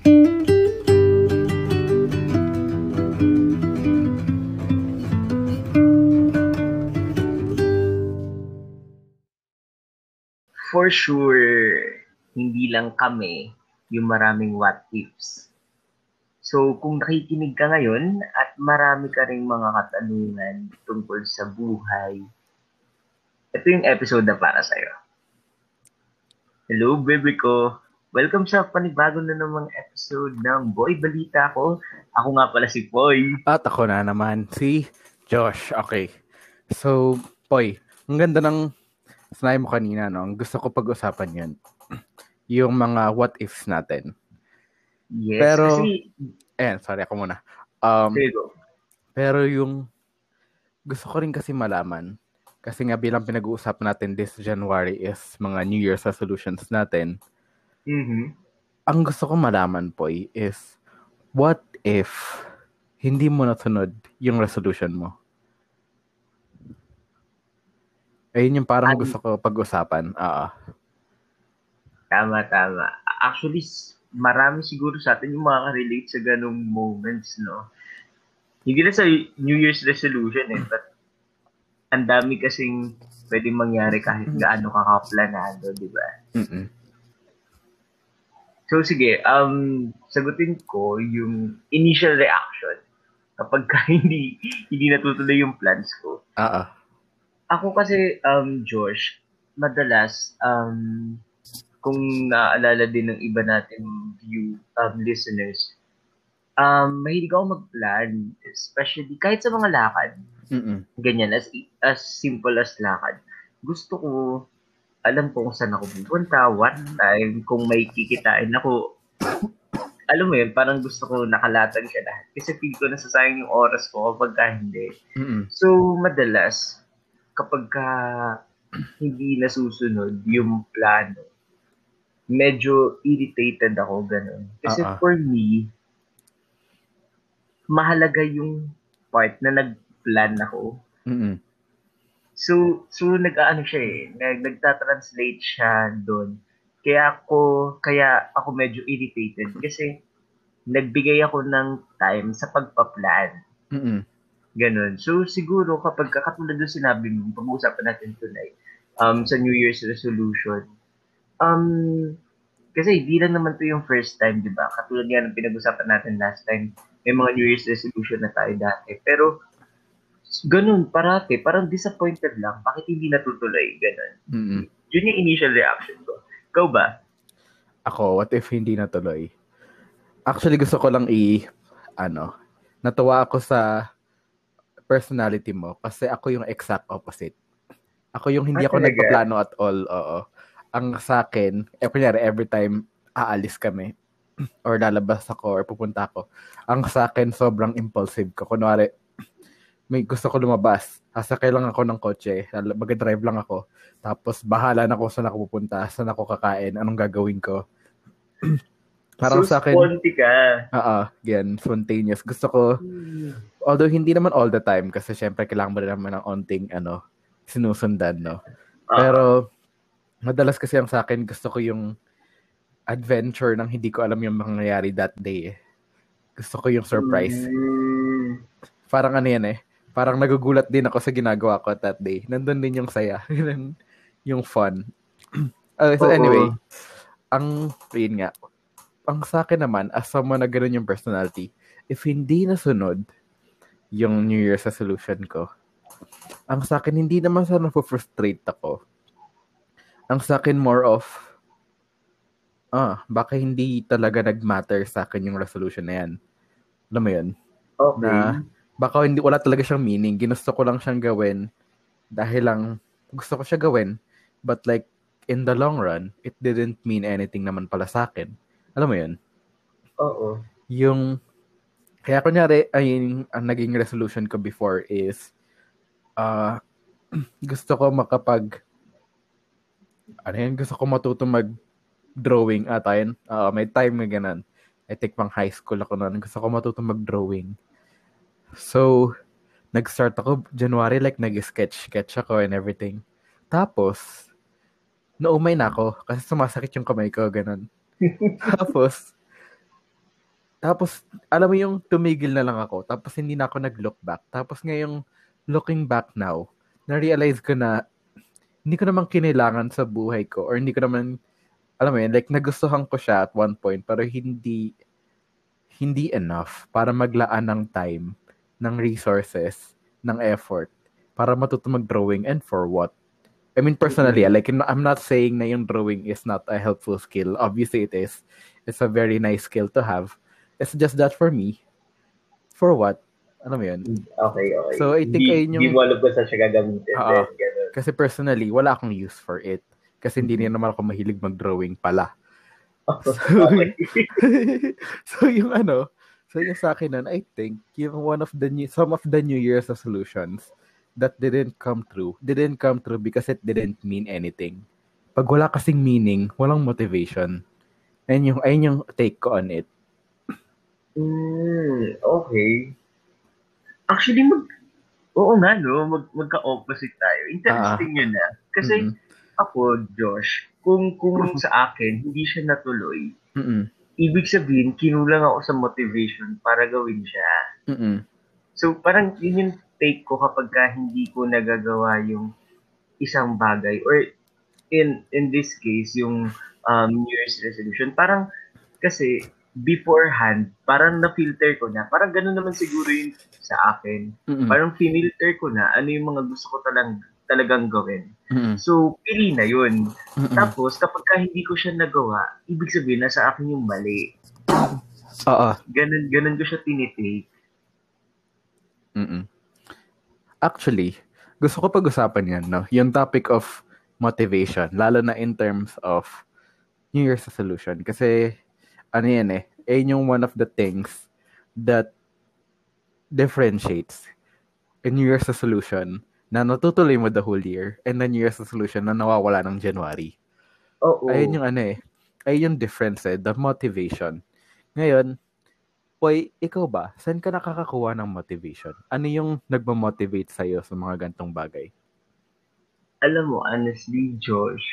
For sure, hindi lang kami yung maraming what ifs. So, kung nakikinig ka ngayon at marami ka ring mga katanungan tungkol sa buhay, ito yung episode na para sa'yo. Hello, baby ko. Welcome sa panibago na namang episode ng Boy Balita ko. Ako nga pala si Poy. At ako na naman, si Josh. Okay. So, Poy, ang ganda ng sinabi mo kanina, no? Ang gusto ko pag-usapan yun. Yung mga what ifs natin. Yes, Pero- kasi... Eh, sorry ako muna. Um, go. pero yung gusto ko rin kasi malaman, kasi nga bilang pinag-uusapan natin this January is mga New Year's resolutions natin, Mhm. ang gusto ko malaman po is, what if hindi mo nasunod yung resolution mo? Ayun yung parang Ano? gusto ko pag-usapan. Oo. Tama, tama. Actually, marami siguro sa atin yung makaka-relate sa ganong moments, no? Hindi na sa New Year's resolution eh, but ang dami kasing pwedeng mangyari kahit gaano ka kaplanado, di ba? Mm-mm. So sige, um, sagutin ko yung initial reaction kapag ka hindi, hindi natutuloy yung plans ko. Oo. Ako kasi, um, Josh, madalas, um, kung naaalala din ng iba natin view, um, listeners, um, mahilig ako mag-plan, especially kahit sa mga lakad, Mm-mm. ganyan, as, as simple as lakad. Gusto ko, alam ko kung saan ako pupunta, what time, kung may kikitain ako, alam mo yun, parang gusto ko nakalatag siya lahat. Kasi feel ko nasasayang yung oras ko kapag ka hindi. Mm-mm. So, madalas, kapag ka hindi nasusunod yung plano, medyo irritated ako, ganun. Kasi ah. for me, mahalaga yung part na nag-plan ako. Mm-mm. So, so nag-ano siya eh, nag, nagta-translate siya doon. Kaya ako, kaya ako medyo irritated kasi nagbigay ako ng time sa pagpa-plan. Mm-mm. Ganun. So, siguro kapag katulad ng sinabi mo, pag-uusapan natin tonight, um, sa New Year's resolution, um, kasi hindi lang naman to yung first time, di ba? Katulad nga ng pinag-usapan natin last time, may mga New Year's resolution na tayo dati. Pero, ganun, parati, parang disappointed lang. Bakit hindi natutuloy? Ganun. Mm-mm. Yun yung initial reaction ko. Ikaw ba? Ako, what if hindi natuloy? Actually, gusto ko lang i, ano, natuwa ako sa personality mo kasi ako yung exact opposite. Ako yung hindi Ah, ako talaga? nagpaplano at all, oo. Ang sa akin, eh, kunyari, every time aalis kami, or lalabas ako, or pupunta ako, ang sa akin, sobrang impulsive ko. Kunwari, may gusto ko lumabas, sasakay lang ako ng kotse, mag-drive lang ako, tapos bahala na kung saan ako pupunta, saan ako kakain, anong gagawin ko. Parang so, sa akin, sponty ka. Oo, yan, spontaneous. Gusto ko, although hindi naman all the time, kasi syempre kailangan mo rin naman ng onting, ano, sinusundan, no? Ah, Pero, madalas kasi ang sa akin, gusto ko yung adventure nang hindi ko alam yung mangyayari that day. eh. Gusto ko yung surprise. mm, Parang ano yan eh. Parang nagugulat din ako sa ginagawa ko that day. Nandun din yung saya. Yung fun. Uh, so Oo. anyway, ang, yun nga, ang sa akin naman, as someone na ganun yung personality, if hindi nasunod yung New Year's resolution ko, ang sa akin, hindi naman sa frustrate ako. Ang sa akin, more of, ah, baka hindi talaga nag-matter sa akin yung resolution na yan. Alam mo yun? okay. Na, baka hindi, wala talaga siyang meaning. Ginusto ko lang siyang gawin dahil lang gusto ko siya gawin. But like, in the long run, it didn't mean anything naman pala sa akin. Alam mo yun? Oo. Yung, kaya kunyari, ay, ang naging resolution ko before is, ah gusto ko makapag, ano yun, gusto ko matuto mag-drawing ata yun. Ah, may time na ganun. I think pang high school ako noon. Gusto ko matuto mag-drawing. So, nag-start ako January, like nag-sketch-sketch ako and everything. Tapos, naumay na ako kasi sumasakit yung kamay ko, ganun. Tapos, tapos, alam mo yung tumigil na lang ako. Tapos, hindi na ako nag-look back. Tapos, ngayong looking back now, na-realize ko na hindi ko naman kinailangan sa buhay ko or hindi ko naman, alam mo yun, like, nagustuhan ko siya at one point, pero hindi, hindi enough para maglaan ng time, ng resources, ng effort, para matuto mag-drawing and for what? I mean, personally, like, I'm not saying na yung drawing is not a helpful skill. Obviously, it is. It's a very nice skill to have. It's just that for me, for what? Ano mo yun? Okay, okay. So, I think di, ayun yung... Di mo alam kung saan siya gagamitin. Oo. Then. Kasi personally, wala akong use for it. Kasi hindi rin naman ako mahilig mag-drawing pala. okay. so, yung ano, so yung sa akin nun, I think, yung one of the new, some of the New Year's resolutions that didn't come true, didn't come true because it didn't mean anything. Pag wala kasing meaning, walang motivation. Ayun yung, ayun yung take ko on it. Mm, okay. Actually, mag, oo nga, no? Mag, magka-opposite tayo. Interesting yun na. Kasi Mm-mm. ako, Josh, kung, kung sa akin, hindi siya natuloy, Mm-mm. Ibig sabihin, kinulang ako sa motivation para gawin siya. Mm-mm. So, parang yun yung take ko kapag ka hindi ko nagagawa yung isang bagay or in in this case yung um, New Year's resolution parang kasi beforehand parang na-filter ko na parang ganoon naman siguro yun sa akin Mm-mm. parang finilter ko na ano yung mga gusto ko talang talagang gawin Mm-mm. so pili na yun Mm-mm. tapos kapag ka hindi ko siya nagawa ibig sabihin na sa akin yung mali Oo. ganun ganun ko siya tinitake Mm-mm. Actually, gusto ko pag-usapan yan, no? Yung topic of motivation, lalo na in terms of New Year's resolution. Kasi, ano yan eh, ayun yung one of the things that differentiates a New Year's resolution na natutuloy mo the whole year and the New Year's resolution na nawawala ng January. oo Ayun yung ano eh, ayun yung difference eh, the motivation. Ngayon, Poy, ikaw ba, saan ka nakakakuha ng motivation? Ano yung nagmamotivate sa'yo sa mga gantong bagay? alam mo, honestly, Josh,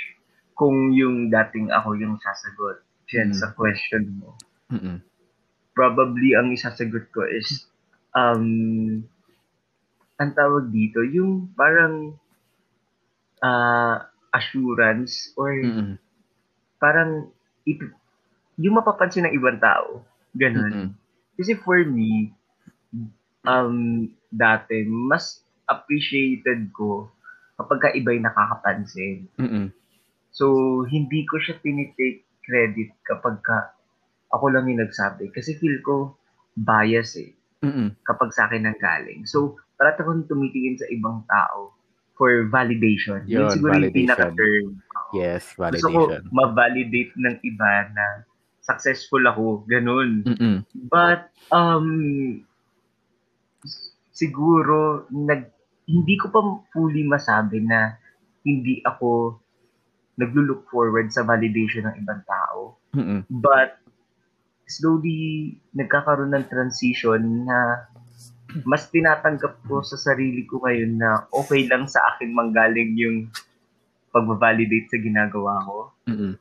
kung yung dating ako yung sasagot dyan Mm. sa question mo, Mm-mm. probably ang isasagot ko is, um, ang tawag dito, yung parang ah, assurance or Mm-mm. parang ip- yung mapapansin ng ibang tao. Ganun. Mm-mm. Kasi for me, um, dati, mas appreciated ko kapag ka iba'y nakakapansin. Mm-mm. So, hindi ko siya tinitake credit kapag ka ako lang yung nagsabi. Kasi feel ko bias eh, Mm-mm. kapag sa akin nang galing. So, parati akong tumitingin sa ibang tao for validation. Yun, Yun, siguro yung validation. pinaka-term. Yes, Gusto ko validation. ma-validate ng iba na successful ako, ganun. Mm-mm. But, um, siguro, nag, hindi ko pa fully masabi na hindi ako naglo-look forward sa validation ng ibang tao. Mm-mm. But, slowly, nagkakaroon ng transition na mas tinatanggap ko sa sarili ko ngayon na okay lang sa akin manggaling yung pag-validate sa ginagawa ko Mm-mm.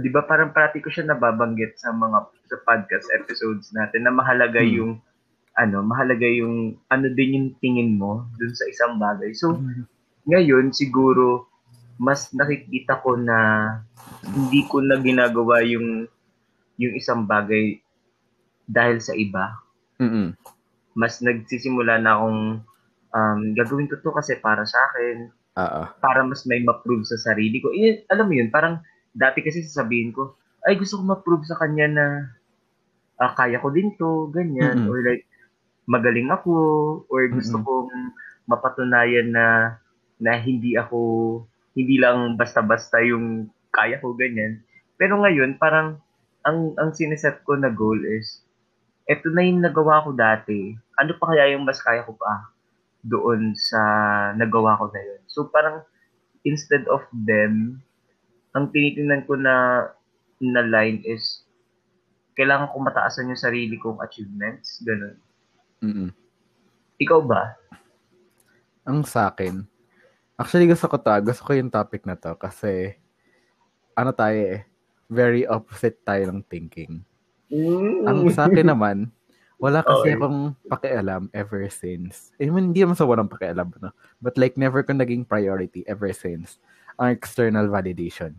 di ba parang parati ko siya nababanggit sa mga sa podcast episodes natin na mahalaga Hmm. yung ano, mahalaga yung ano din yung tingin mo dun sa isang bagay. So, ngayon siguro mas nakikita ko na hindi ko na ginagawa yung yung isang bagay dahil sa iba. Mm-mm. Mas nagsisimula na akong um, gagawin ko to kasi para sa akin, Oo. para mas may ma-prove sa sarili ko. Eh, alam mo yun, parang dati kasi sasabihin ko, ay gusto ko ma-prove sa kanya na ah, kaya ko din to, ganyan. Mm-mm. Or like, magaling ako. Or gusto Mm-mm. kong mapatunayan na na hindi ako, hindi lang basta-basta yung kaya ko, ganyan. Pero ngayon, parang ang ang sineset ko na goal is, eto na yung nagawa ko dati. Ano pa kaya yung mas kaya ko pa doon sa nagawa ko na yun. So parang instead of them, ang tinitingnan ko na na line is kailangan ko mataasan yung sarili kong achievements. Ganun. Mm-mm. Ikaw ba? Ang sa akin, actually gusto ko to, ah. gusto ko yung topic na to kasi ano tayo eh, very opposite tayo ng thinking. Mm. Ang sa akin naman, wala kasi Okay. akong pakialam ever since. I mean, hindi naman sa walang pakialam, no? But like, never ko naging priority ever since ang external validation.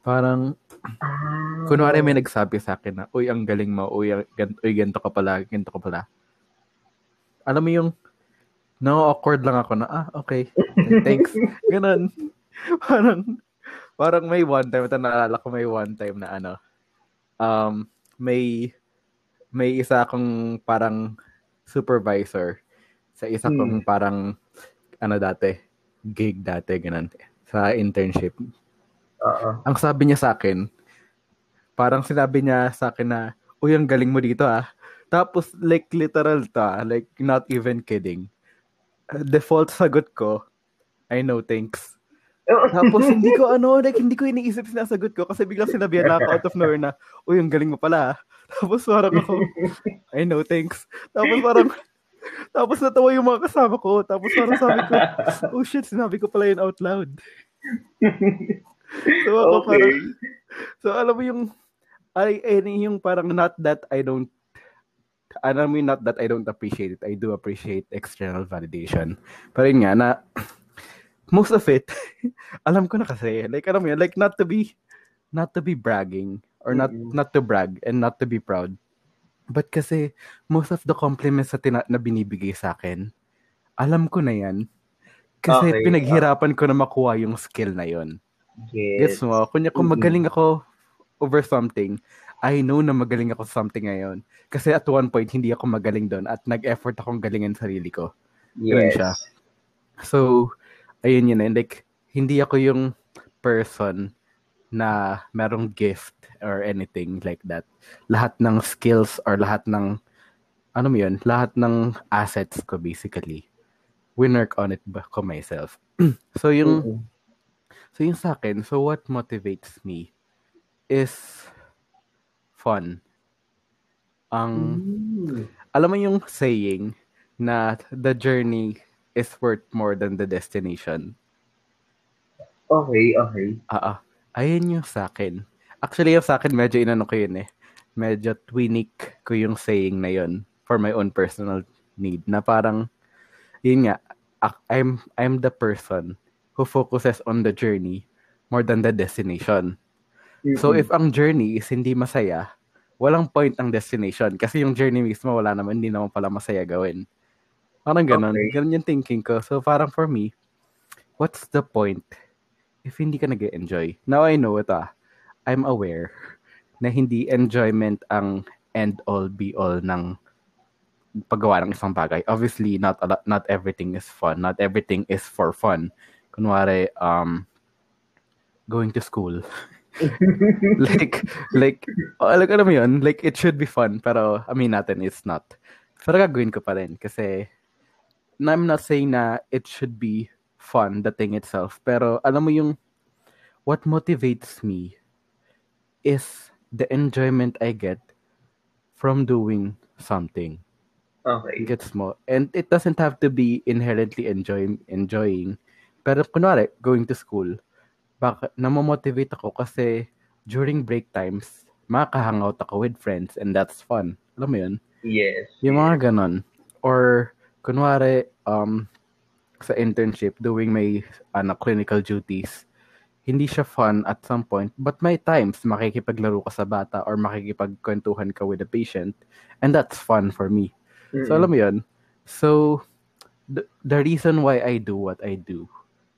Parang, Ah. kunwari may nagsabi sa akin na, uy, ang galing mo, uy, ang- gan- uy ganito ka pala, ganito ka pala. Alam mo yung, no-awkward lang ako na, ah, okay, thanks. Ganon. parang, parang may one time, ito naalala ko may one time na ano, um, may, may isa akong parang supervisor sa isa Hmm. kong parang, ano dati, gig dati, ganun, sa internship Oo. ang sabi niya sa akin, parang sinabi niya sa akin na, uy, ang galing mo dito ah. Tapos, like, literal ta, like, not even kidding. Default sagot ko, I know, thanks. Tapos, hindi ko, ano, like, hindi ko iniisip sinasagot ko kasi biglang sinabi na ako out of nowhere na, uy, ang galing mo pala ah. Tapos, parang ako, I know, thanks. Tapos, parang, tapos natawa yung mga kasama ko. Tapos, parang sabi ko, oh shit, sinabi ko pala yun out loud. So, ako okay. parang, so alam mo yung, ay, ay, yung parang not that I don't, alam mo yung not that I don't appreciate it. I do appreciate external validation. Pero yun nga, na, most of it, alam ko na kasi, like, alam mo yun, like, not to be, not to be bragging, or not, Mm-mm. not to brag, and not to be proud. But kasi, most of the compliments na, tina- na binibigay sa akin, alam ko na yan. Kasi Okay, pinaghirapan ko na makuha yung skill na yon. Yes. Gets mo? Kunya kung magaling ako over something, I know na magaling ako sa something ngayon. Kasi at one point, hindi ako magaling doon at nag-effort akong galingin sarili ko. Ganun Yes. siya. So, ayun yun. And like, hindi ako yung person na merong gift or anything like that. Lahat ng skills or lahat ng, ano mo yun, lahat ng assets ko basically, winwork on it ba ko myself. so yung, Mm-mm. So yung sa akin, so what motivates me is fun. Ang, Mm. alam mo yung saying na the journey is worth more than the destination. Okay, okay. Ah, ah. ayun yung sa akin. Actually, yung sa akin, medyo inano ko yun eh. Medyo twinik ko yung saying na yun for my own personal need. Na parang, yun nga, I'm, I'm the person who focuses on the journey more than the destination. So Mm-mm. if ang journey is hindi masaya, walang point ang destination. Kasi yung journey mismo, wala naman, hindi naman pala masaya gawin. Parang ganun. Okay. Ganun yung thinking ko. So parang for me, what's the point if hindi ka nag enjoy Now I know ito ah. I'm aware na hindi enjoyment ang end all be all ng paggawa ng isang bagay. Obviously, not a lot, not everything is fun. Not everything is for fun. Kunwari, um, going to school. like, like, oh, alam alam mo yun, like, it should be fun, pero, I mean natin, it's not. Pero gagawin ko pa rin, kasi, I'm not saying na it should be fun, the thing itself, pero, alam mo yung, what motivates me is the enjoyment I get from doing something. Okay. Gets mo? And it doesn't have to be inherently enjoy, enjoying. Pero kunwari, going to school, baka namomotivate ako kasi during break times, makaka-hangout ako with friends and that's fun. Alam mo yun? Yes. Yung mga ganon. Or, kunwari, um, sa internship, doing my ano, clinical duties, hindi siya fun at some point, but may times makikipaglaro ka sa bata or makikipagkwentuhan ka with a patient, and that's fun for me. So, alam mo yun? So, the, the reason why I do what I do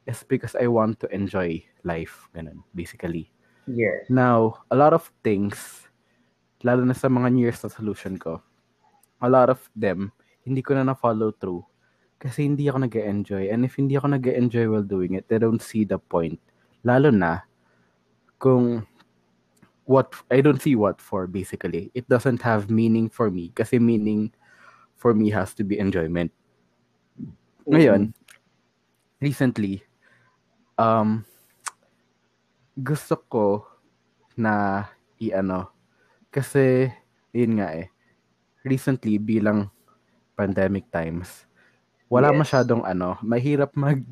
is because I want to enjoy life. Ganun, basically. Yes. Now, a lot of things, lalo na sa mga New Year's resolution ko, a lot of them, hindi ko na na-follow through kasi hindi ako nag enjoy And if hindi ako nag enjoy while doing it, I don't see the point. Lalo na kung what I don't see what for basically. It doesn't have meaning for me kasi meaning for me has to be enjoyment. Ngayon, recently, um, gusto ko na i-ano, kasi, yun nga eh, recently, bilang pandemic times, wala Yes. masyadong ano, mahirap mag,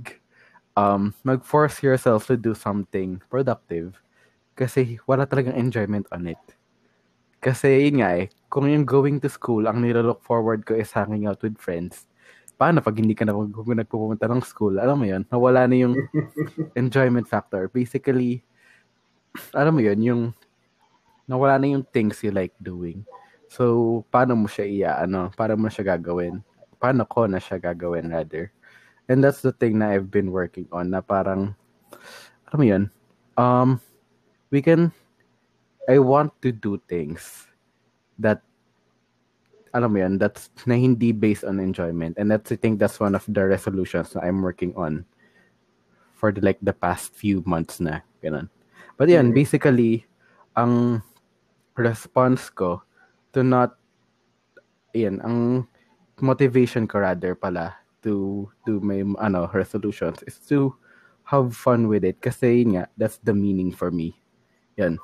um, mag-force yourself to do something productive kasi wala talagang enjoyment on it. Kasi yun nga eh, kung yung going to school, ang nilolook forward ko is hanging out with friends. Paano pag hindi ka na nagpupunta ng school? Alam mo yun, nawala na yung enjoyment factor. Basically, alam mo yun, yung nawala na yung things you like doing. So, paano mo siya iya, ano, paano mo siya gagawin? Paano ko na siya gagawin, rather? And that's the thing na I've been working on, na parang, alam mo yun, um, we can, I want to do things that alam mo yan, that's na hindi based on enjoyment. And that's, I think that's one of the resolutions na I'm working on for the, like the past few months na. Ganun. But yan, mm-hmm. basically, ang response ko to not, yan, ang motivation ko rather pala to to my ano resolutions is to have fun with it kasi nga that's the meaning for me yan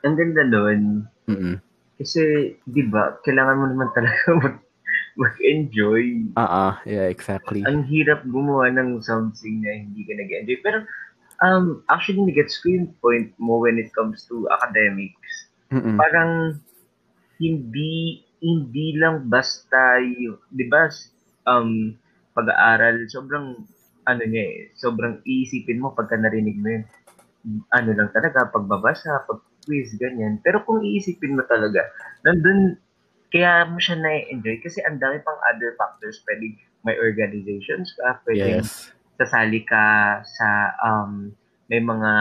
ang ganda nun mm kasi, di ba, kailangan mo naman talaga mag- mag-enjoy. Ah, uh-uh, yeah, exactly. Ang hirap gumawa ng something na hindi ka nag-enjoy. Pero, um, actually, nag-gets ko yung point mo when it comes to academics. Mm-mm. Parang, hindi, hindi lang basta yung, di ba, um, pag-aaral, sobrang, ano niya eh, sobrang iisipin mo pagka narinig mo yun. Ano lang talaga, pagbabasa, pag quiz, ganyan. Pero kung iisipin mo talaga, nandun, kaya mo siya na-enjoy kasi ang dami pang other factors. Pwede may organizations ka, pwede yes. sasali ka sa, um, may mga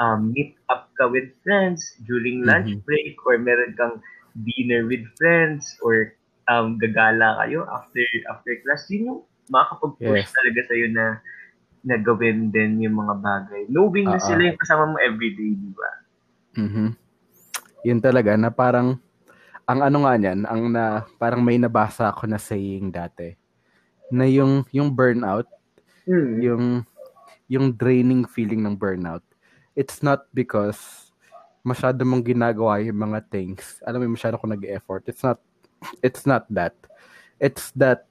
um, meet up ka with friends during lunch mm-hmm. break or meron kang dinner with friends or um, gagala kayo after after class. Yun yung makakapag-push yes. talaga sa'yo na na gawin din yung mga bagay. Knowing uh-uh. na sila yung kasama mo everyday, di ba? Mhm. Yun talaga na parang ang ano nga niyan, ang na parang may nabasa ako na saying dati na yung yung burnout, mm. yung yung draining feeling ng burnout. It's not because masyado mong ginagawa yung mga things. Alam mo, masyado ko nag-effort. It's not it's not that. It's that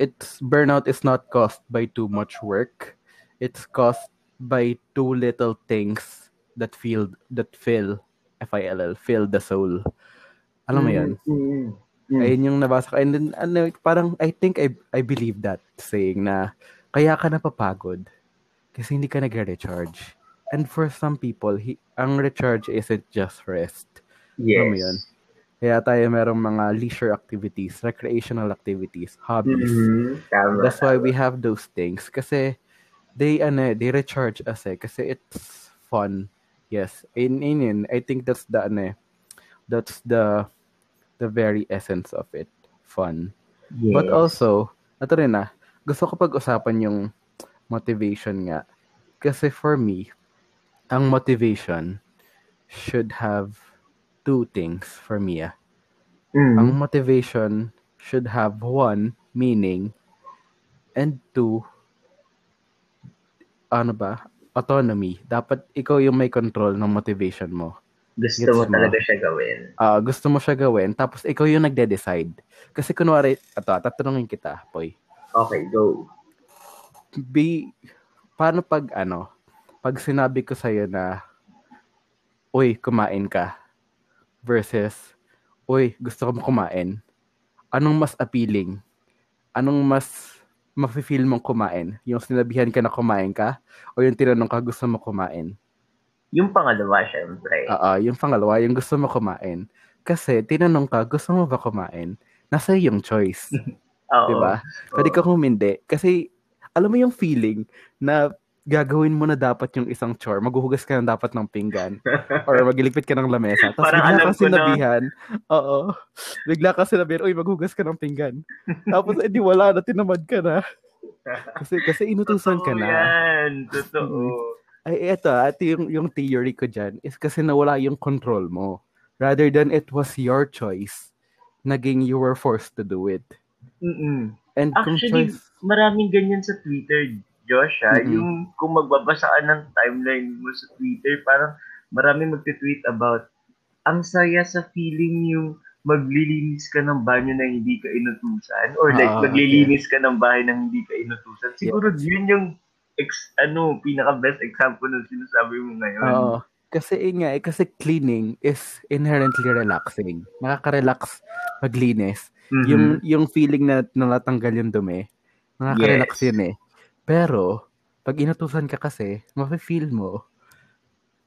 it's burnout is not caused by too much work. It's caused by too little things that feel that fill F-I-L-L, fill the soul. Alam mo yan? Mm-hmm. Mm-hmm. Ayun yung nabasa ko. And then, ano, parang, I think I, I believe that saying na, kaya ka napapagod kasi hindi ka nag-recharge. And for some people, he, ang recharge isn't just rest. Yes. Alam yun? Kaya tayo merong mga leisure activities, recreational activities, hobbies. Mm-hmm. Tama, That's why we have those things. Kasi, they, ano, they recharge us eh. Kasi it's fun Yes, in in, in I think that's the ano, eh, that's the the very essence of it, fun. Yes. But also, ito rin ah, gusto ko pag-usapan yung motivation nga. Kasi for me, ang motivation should have two things for me ah. Mm. Ang motivation should have one, meaning, and two, ano ba, autonomy. Dapat ikaw yung may control ng motivation mo. Gusto Gets mo, mo talaga siya gawin. Uh, gusto mo siya gawin, tapos ikaw yung nagde-decide. Kasi kunwari, ito, tatanungin kita, Poy. Okay, go. Be, paano pag, ano, pag sinabi ko sa'yo na, uy, kumain ka, versus, uy, gusto ko kumain, anong mas appealing? Anong mas mafe-feel mong kumain? Yung sinabihan ka na kumain ka o yung tinanong ka gusto mo kumain? Yung pangalawa, syempre. Oo, yung pangalawa, yung gusto mo kumain. Kasi tinanong ka, gusto mo ba kumain? Nasa yung choice. Oo. Diba? Pwede ka humindi. Kasi, alam mo yung feeling na gagawin mo na dapat yung isang chore. Maghuhugas ka na dapat ng pinggan. or magliligpit ka ng lamesa. Tapos bigla ka sinabihan. Na. Oo. Bigla ka sinabihan, uy, maghugas ka ng pinggan. Tapos, edi wala na, tinamad ka na. Kasi, kasi inutusan ka na. yan. Totoo. Ay, eto, at yung, yung theory ko dyan is kasi nawala yung control mo. Rather than it was your choice, naging you were forced to do it. Mm-mm. And Actually, choice... maraming ganyan sa Twitter Josh, ha, mm-hmm. yung kung magbabasa ka ng timeline mo sa Twitter, parang marami magte-tweet about ang saya sa feeling yung maglilinis ka ng banyo na hindi ka inutusan or like ah, maglilinis okay. ka ng bahay na hindi ka inutusan. Siguro yeah. yun yung ex, ano, pinaka best example ng sinasabi mo ngayon. Oo. Kasi eh, nga, eh, kasi cleaning is inherently relaxing. Nakaka-relax maglinis. Mhm. Yung yung feeling na nalatanggal yung dumi, nakaka-relax Yes. yun eh. Pero, pag inutusan ka kasi, mafe-feel mo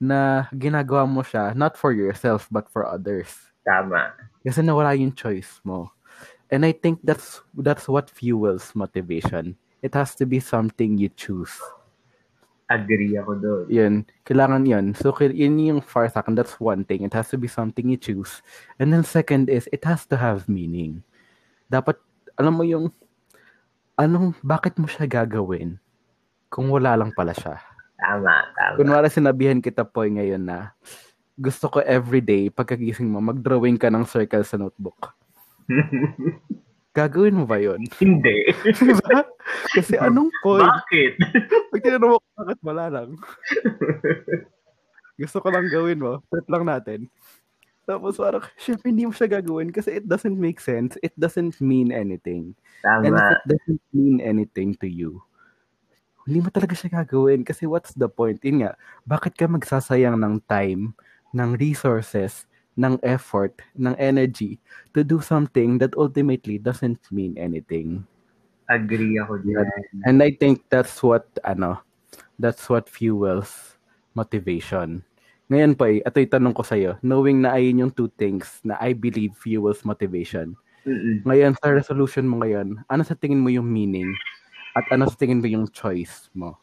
na ginagawa mo siya not for yourself but for others. Tama. Kasi nawala yung choice mo. And I think that's that's what fuels motivation. It has to be something you choose. Agree ako doon. Yun, kailangan yun. So, yun yung for sa akin, that's one thing. It has to be something you choose. And then second is, it has to have meaning. Dapat, alam mo yung, anong, bakit mo siya gagawin kung wala lang pala siya? Tama, tama. Kunwari sinabihan kita po ngayon na gusto ko everyday, pagkagising mo, mag-drawing ka ng circle sa notebook. Gagawin mo ba yun? Hindi. Diba? Kasi anong point? Bakit? Pag tinanong mo, bakit wala lang? Gusto ko lang gawin mo. Trip lang natin. Tapos parang, syempre hindi mo siya gagawin kasi it doesn't make sense. It doesn't mean anything. And if Tama. it doesn't mean anything to you, hindi mo talaga siya gagawin kasi what's the point? Yun nga, bakit ka magsasayang ng time, ng resources, ng effort, ng energy to do something that ultimately doesn't mean anything? Agree ako dyan. And I think that's what ano, that's what fuels motivation. Ngayon pa, ito yung tanong ko sa'yo. Knowing na ayun yung two things na I believe fuels motivation. Mm-mm. Ngayon, sa resolution mo ngayon, ano sa tingin mo yung meaning? At ano sa tingin mo yung choice mo?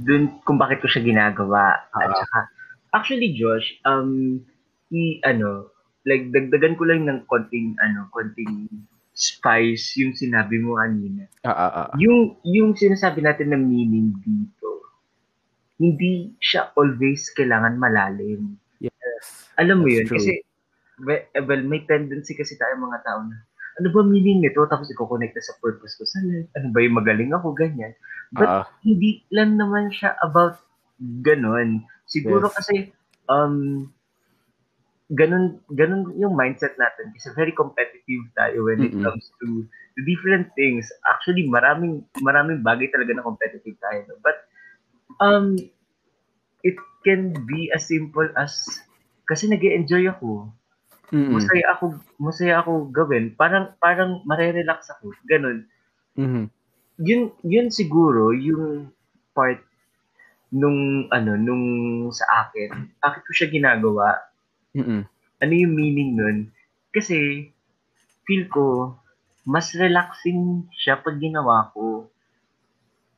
Dun kung bakit ko siya ginagawa. At Ah. saka, actually, Josh, um, i, ano, like, dagdagan ko lang ng konting, ano, konting spice yung sinabi mo kanina. Ah, ah. Yung, yung sinasabi natin na meaning dito, hindi siya always kailangan malalim. Yes. Alam mo yun, true. kasi, we- well, may tendency kasi tayo mga tao na, ano ba meaning nito? Tapos iko-connect na sa purpose ko. Saan, ano ba yung magaling ako? Ganyan. But Ah, hindi lang naman siya about ganon. Siguro Yes. kasi, um, ganon, ganon yung mindset natin. Kasi very competitive tayo when it Mm-mm. comes to, to different things. Actually, maraming, maraming bagay talaga na competitive tayo. no? But, um, it can be as simple as, kasi nag enjoy ako. mm-mm. Masaya ako, masaya ako gawin. Parang, parang marerelax ako. Ganon Mhm. yun yun siguro yung part nung ano nung sa akin bakit ko siya ginagawa Mm-mm. ano yung meaning nun kasi feel ko mas relaxing siya pag ginawa ko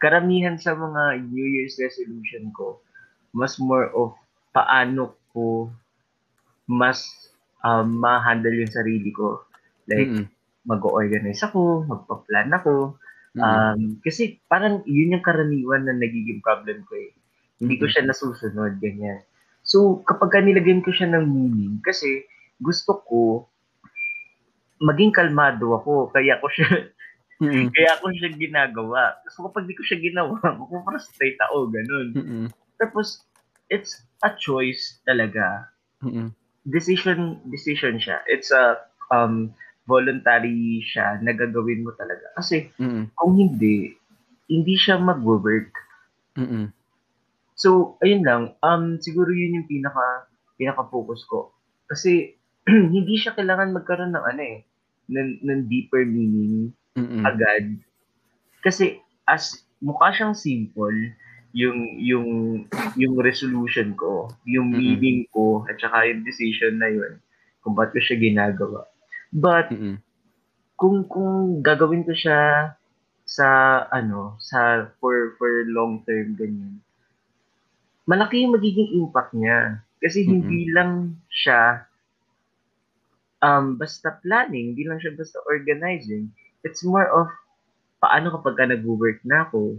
karamihan sa mga New Year's resolution ko mas more of paano ko mas um, ma-handle yung sarili ko like Mm-mm. mag-organize ako magpa-plan ako Mm-mm. Um, kasi parang yun yung karaniwan na nagiging problem ko eh. Hindi ko siya nasusunod, ganyan. So, kapag ka nilagyan ko siya ng meaning, kasi gusto ko maging kalmado ako, kaya ko siya Mm-mm. kaya ko siya ginagawa. So, kapag di ko siya ginawa, frustrate ako, ganun. Mm-mm. Tapos, it's a choice talaga. Mm-mm. Decision, decision siya. It's a um, voluntary siya na gagawin mo talaga. Kasi, Mm-mm. kung hindi, hindi siya mag-work. Mm-mm. So, ayun lang. Um, siguro yun yung pinaka, pinaka-focus ko. Kasi, hindi siya kailangan magkaroon ng ano eh, ng, ng deeper meaning Mm-mm. agad. Kasi, as mukha siyang simple, yung yung yung resolution ko, yung Mm-mm. meaning ko, at saka yung decision na yun, kung ba't ko siya ginagawa. But, Mm-mm. kung kung gagawin ko siya sa ano sa for for long term ganyan malaki yung magiging impact niya kasi hindi lang siya um basta planning hindi lang siya basta organizing it's more of paano kapag ka nag-work na ako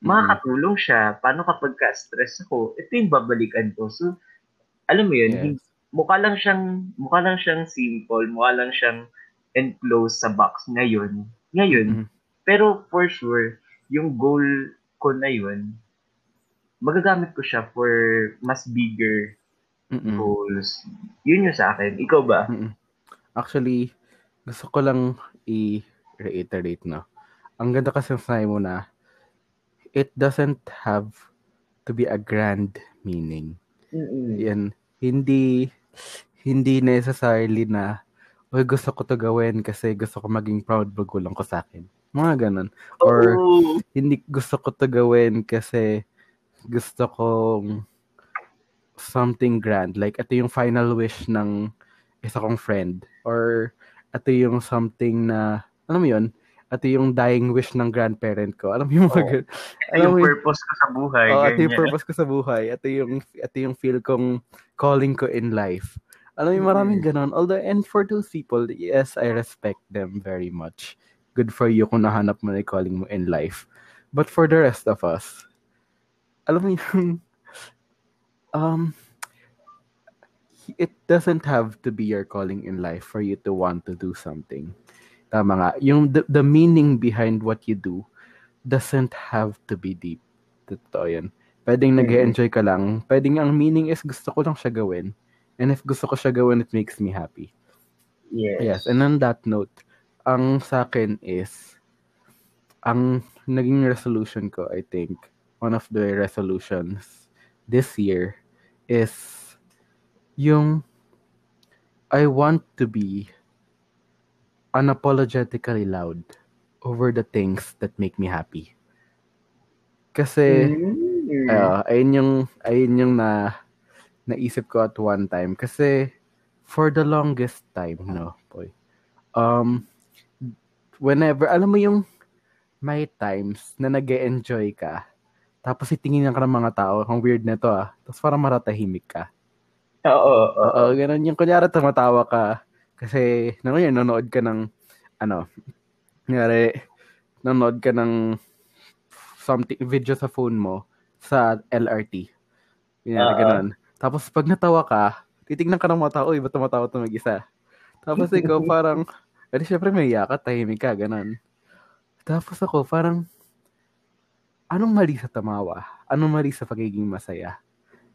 makakatulong siya paano kapag ka stress ako ito yung babalikan ko so alam mo yun Yes. hindi- mukha lang siyang mukha lang siyang simple mukha lang siyang enclosed sa box ngayon ngayon Mhm. pero for sure yung goal ko na yun magagamit ko siya for mas bigger Mm-mm. goals yun yung sa akin ikaw ba Mm-mm. Actually, gusto ko lang i-reiterate, no? Ang ganda kasi ng sinabi mo na, it doesn't have to be a grand meaning. Mm-mm. Yan. Hindi, hindi necessarily na, uy, gusto ko to gawin kasi gusto ko maging proud magulang ko sa akin. Mga ganun. Or, Oh. hindi gusto ko to gawin kasi gusto kong something grand. Like, ito yung final wish ng isa kong friend. Or, ito yung something na, alam mo yun, ito yung dying wish ng grandparent ko. Alam mo yung mga gan- Ito yung purpose ko sa buhay. Oh, ito yung purpose ko sa buhay. Ito yung, ito yung feel kong calling ko in life. Alam mo, maraming ganon. Although, and for those people, yes, I respect them very much. Good for you kung nahanap mo na yung calling mo in life. But for the rest of us, alam mo yung, um, it doesn't have to be your calling in life for you to want to do something. Tama nga. Yung the, the meaning behind what you do doesn't have to be deep. Totoo yan. Pwedeng Mhm. nag-enjoy ka lang. Pwedeng ang meaning is gusto ko lang siya gawin. And if gusto ko siya gawin, it makes me happy. Yes. Yes, and on that note, ang sa akin is, ang naging resolution ko, I think, one of the resolutions this year is yung I want to be unapologetically loud over the things that make me happy. Kasi, Mm. Ah, ayun yung ayun yung na naisip ko at one time kasi for the longest time no boy um whenever alam mo yung may times na nag enjoy ka tapos itingin ka ng mga tao ang weird na to ah tapos parang maratahimik ka oo. Oo, ganun yung kunyari tumatawa ka kasi ano yun, nanonood ka ng ano, kunyari nanonood ka ng something video sa phone mo sa LRT. Kunyari Oo. ganun. Tapos pag natawa ka, titignan ka ng mga tao, iba tumatawa to mag-isa. Tapos ikaw parang, edi syempre may ka, tahimik ka, ganun. Tapos ako parang, anong mali sa tamawa? Anong mali sa pagiging masaya?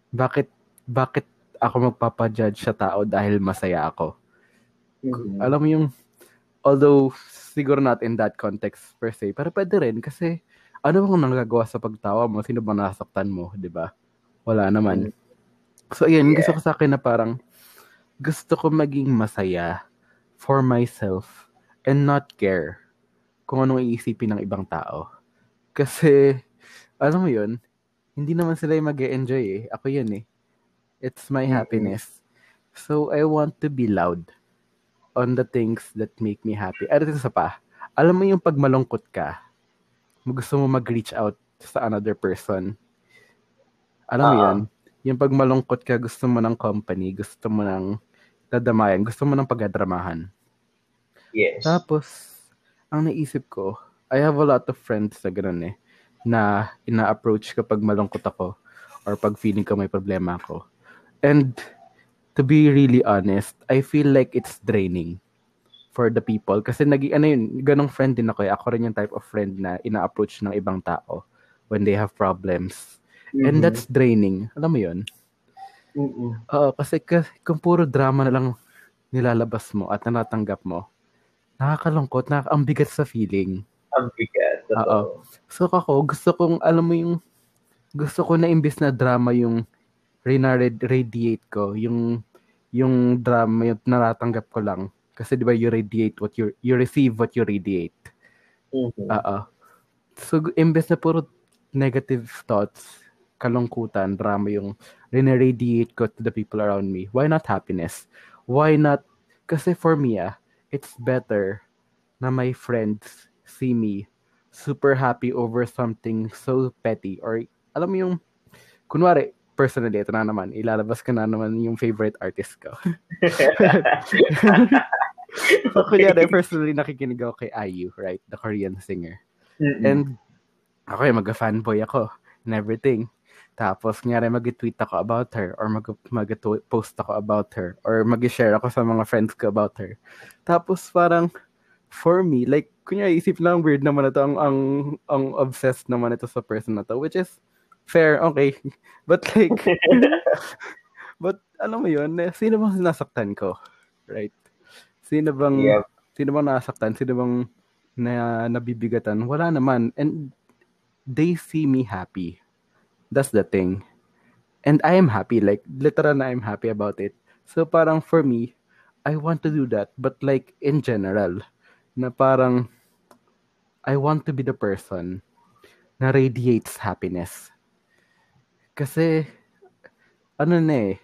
Bakit, bakit ako magpapajudge sa tao dahil masaya ako? Mhm. Alam mo yung, although siguro not in that context per se, pero pwede rin kasi ano bang nagagawa sa pagtawa mo? Sino ba nasaktan mo? 'di ba? Wala naman. So, ayun, gusto ko sa akin na parang gusto ko maging masaya for myself and not care kung anong iisipin ng ibang tao. Kasi, alam mo yun, hindi naman sila yung mag enjoy eh. Ako yun eh. It's my Mhm. happiness. So, I want to be loud on the things that make me happy. At ito sa pa, alam mo yung pag malungkot ka, gusto mo mag-reach out sa another person. Alam mo Ah. yun? Yung pag malungkot ka, gusto mo ng company, gusto mo ng dadamayan, gusto mo ng pagdadramahan. Yes. Tapos, ang naisip ko, I have a lot of friends na gano'n eh, na ina-approach kapag malungkot ako or pag feeling ko may problema ako. And to be really honest, I feel like it's draining for the people. Kasi naging, ano yun, ganong friend din ako eh. Ako rin yung type of friend na ina-approach ng ibang tao when they have problems. And Mhm. that's draining. Alam mo yun? Oo, kasi ka- kung puro drama na lang nilalabas mo at nanatanggap mo, nakakalungkot, na ang bigat sa feeling. Ang bigat. Oo. So ako, gusto kong, alam mo yung, gusto ko na imbis na drama yung radiate ko, yung, yung drama yung naratanggap ko lang. Kasi di ba you radiate what you, you receive what you radiate. Mhm. Oo. So, imbes na puro negative thoughts, kalungkutan, drama yung riniradiate ko to the people around me. Why not happiness? Why not? Kasi for me, ah, it's better na my friends see me super happy over something so petty or alam mo yung kunwari personally ito na naman ilalabas ko na naman yung favorite artist ko so kunyari personally nakikinig ako kay IU right the Korean singer Mhm. And ako eh, mag-fanboy ako and everything. Tapos, kunyari mag-tweet ako about her or mag- mag-post ako about her or mag-share ako sa mga friends ko about her. Tapos, parang, for me, like, kunyari, isip lang weird naman ito, ang, ang, ang obsessed naman ito sa person na to, which is fair, okay. But like, but alam mo yun, eh, sino bang sinasaktan ko? Right? Sino bang, Yep. sino bang nasaktan? Sino bang na nabibigatan? Wala naman. And they see me happy. That's the thing. And I am happy. Like, literal na I'm happy about it. So, parang for me, I want to do that. But like, in general, na parang, I want to be the person na radiates happiness. Kasi, ano na eh,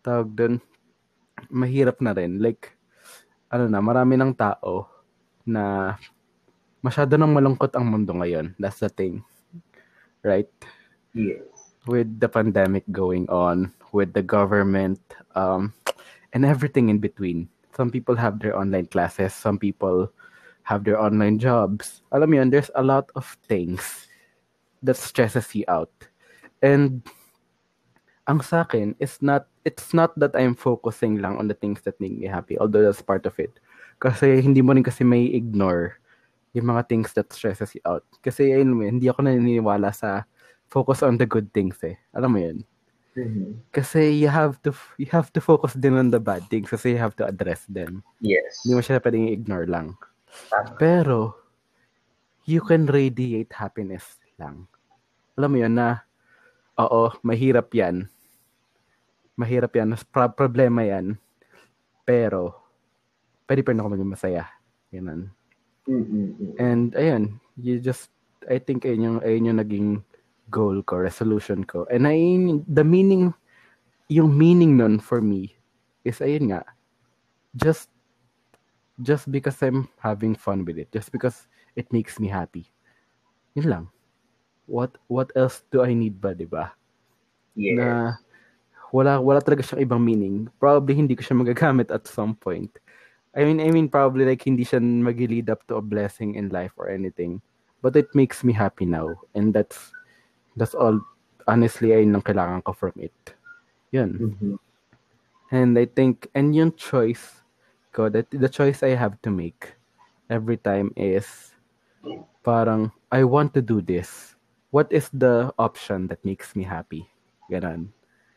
tawag doon, mahirap na rin. Like, ano na, marami ng tao na masyado nang malungkot ang mundo ngayon. That's the thing. Right? Yes. With the pandemic going on, with the government, um, and everything in between. Some people have their online classes, some people have their online jobs. Alam mo yun, there's a lot of things that stresses you out. And ang sa akin is not it's not that I'm focusing lang on the things that make me happy, although that's part of it. Kasi hindi mo rin kasi may ignore yung mga things that stresses you out. Kasi ayun mo, hindi ako naniniwala sa focus on the good things eh. Alam mo yun? Mm-hmm. Kasi you have to you have to focus din on the bad things kasi you have to address them. Yes. Hindi mo siya pwedeng ignore lang. Tama. Pero, you can radiate happiness lang. Alam mo yun na, oo, mahirap yan. Mahirap yan. Pro- problema yan. Pero, pwede pa rin ako maging masaya. Ganun. Mm-mm. And, ayun, you just, I think, ayun yung, ayun yung naging goal ko, resolution ko. And ayun, the meaning, yung meaning nun for me is, ayun nga, just, just because I'm having fun with it, just because it makes me happy. Yun lang. What, what else do I need ba, di ba? Yes. na wala wala talaga siyang ibang meaning. Probably hindi ko siya magagamit at some point. I mean, I mean probably like hindi siya mag-lead up to a blessing in life or anything. But it makes me happy now. And that's that's all honestly ayun lang kailangan ko from it. Yun. Mhm. And I think and yung choice ko that the choice I have to make every time is parang I want to do this. What is the option that makes me happy? Ganon.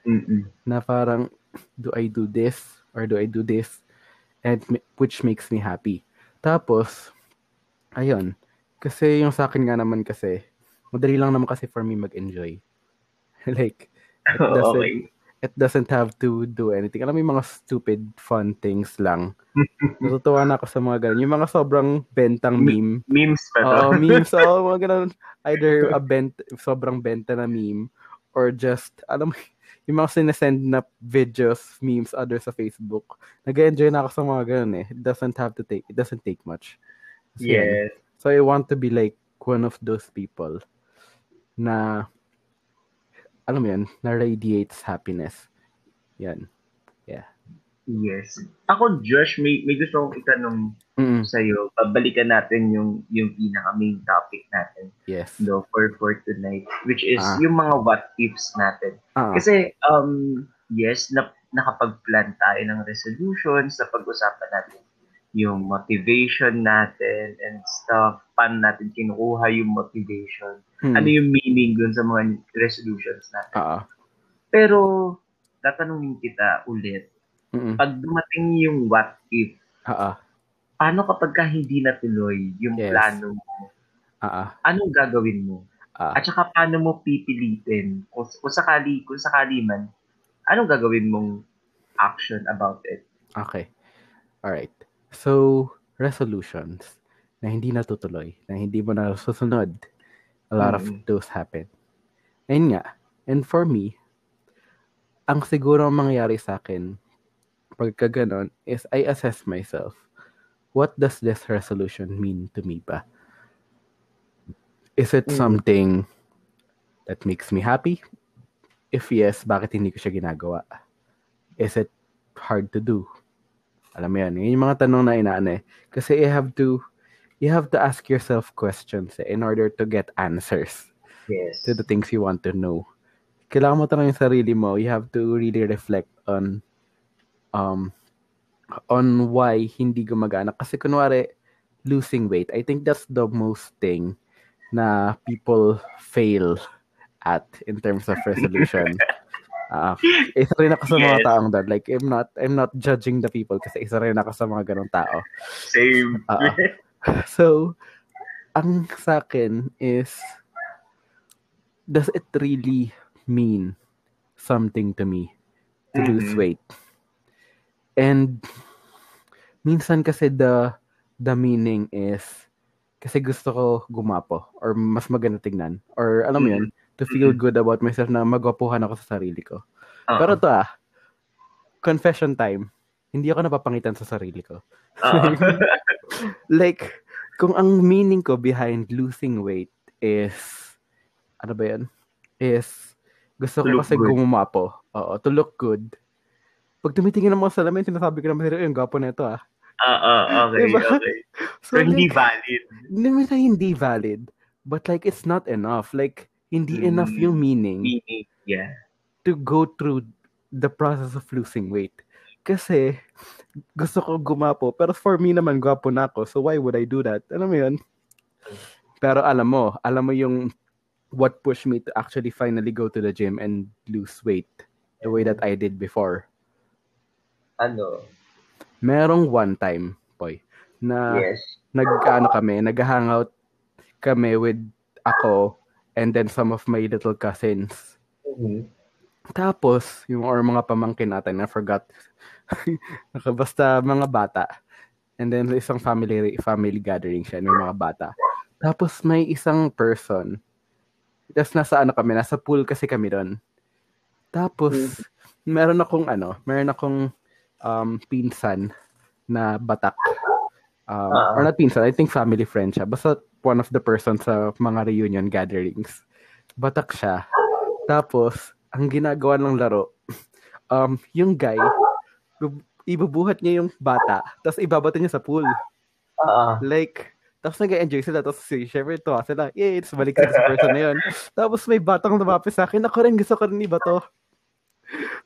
Mm-mm. na parang do I do this or do I do this and which makes me happy. Tapos ayun, kasi yung sa akin nga naman kasi madali lang naman kasi for me mag-enjoy. like it doesn't okay. it doesn't have to do anything. Alam mo yung mga stupid fun things lang. Natutuwa na ako sa mga ganun. Yung mga sobrang bentang meme. Memes pa. Oo, memes. Oo, mga ganun. Either a bent, sobrang benta na meme or just, alam mo, yung mga sinesend na videos, memes, other sa Facebook. Nag-enjoy na ako sa mga ganun eh. It doesn't have to take, it doesn't take much. So, yun. yes. So I want to be like one of those people na, alam mo yan, na radiates happiness. Yan. Yes. Ako, Josh, may, may gusto kong itanong Mm, sa'yo. Babalikan natin yung, yung pinaka-main topic natin yes. no, for, for tonight, which is Ah. yung mga what ifs natin. Ah, Kasi, um, yes, na, nakapag-plan tayo ng resolutions, na pag-usapan natin yung motivation natin and stuff, paano natin kinukuha yung motivation, mm, ano yung meaning dun sa mga resolutions natin. ah, Pero, tatanungin kita ulit, mm, pag dumating yung what if, ah, paano kapag ka hindi natuloy yung Yes. plano mo? ah, Anong gagawin mo? ah. At saka paano mo pipilitin? Kung, kung sakali, kung sakali man, anong gagawin mong action about it? Okay. Alright. So, resolutions na hindi natutuloy, na hindi mo na susunod. A lot of Mm. those happen. Ayun nga. And for me, ang siguro ang mangyayari sa akin pagka ganon is I assess myself. What does this resolution mean to me ba? Is it Mm. something that makes me happy? If yes, bakit hindi ko siya ginagawa? Is it hard to do? Alam mo yan, yun yung mga tanong na inaano eh. Kasi you have to, you have to ask yourself questions eh, in order to get answers Yes. to the things you want to know. Kailangan mo tanong yung sarili mo. You have to really reflect on um on why hindi gumagana. Kasi kunwari, losing weight. I think that's the most thing na people fail at in terms of resolution. Ah, isa rin ako sa mga Yes. taong that. Like, I'm not, I'm not judging the people kasi isa rin ako sa mga ganong tao. Same. Oo. So, ang sa akin is, does it really mean something to me to lose Mhm. weight. And minsan kasi the the meaning is kasi gusto ko gumapo or mas maganda tignan or alam mo yun, to feel good about myself na magwapuhan ako sa sarili ko. Oo. Pero to ah, confession time, hindi ako napapangitan sa sarili ko. Oo. like, kung ang meaning ko behind losing weight is, ano ba yan? Is, gusto To ko kasi good. gumapo. Oo, to look good. Pag tumitingin ng mga salamin, sinasabi ko naman, yung gapo na ito ah. Oo, okay, Diba? okay. So, hindi like, valid. hindi mo na hindi valid. But like, it's not enough. Like, hindi enough Mm. yung meaning Meaning, yeah. to go through the process of losing weight. Kasi, gusto ko gumapo. Pero for me naman, gwapo na ako. So why would I do that? Alam mo yun? Pero alam mo, alam mo yung what pushed me to actually finally go to the gym and lose weight the way that I did before. Ano? Merong one time, boy, na yes. nag ano kami, nag-hangout kami with ako and then some of my little cousins. Mhm. Tapos, yung or mga pamangkin natin, I forgot. Basta mga bata. And then isang family family gathering siya ng mga bata. Tapos may isang person. Tapos nasa ano kami, nasa pool kasi kami doon. Tapos meron akong ano, meron akong um, pinsan na batak. Um, Ah. or not pinsan, I think family friend siya. Basta one of the persons sa mga reunion gatherings. Batak siya. Tapos, ang ginagawa ng laro, um, yung guy, bu- ibubuhat niya yung bata, tapos ibabato niya sa pool. Oo. Like, tapos nag-enjoy sila, tapos si syempre ito sila, yay, tapos balik sa person na yun. Tapos may batang lumapit sa akin, ako rin gusto ko rin ibato.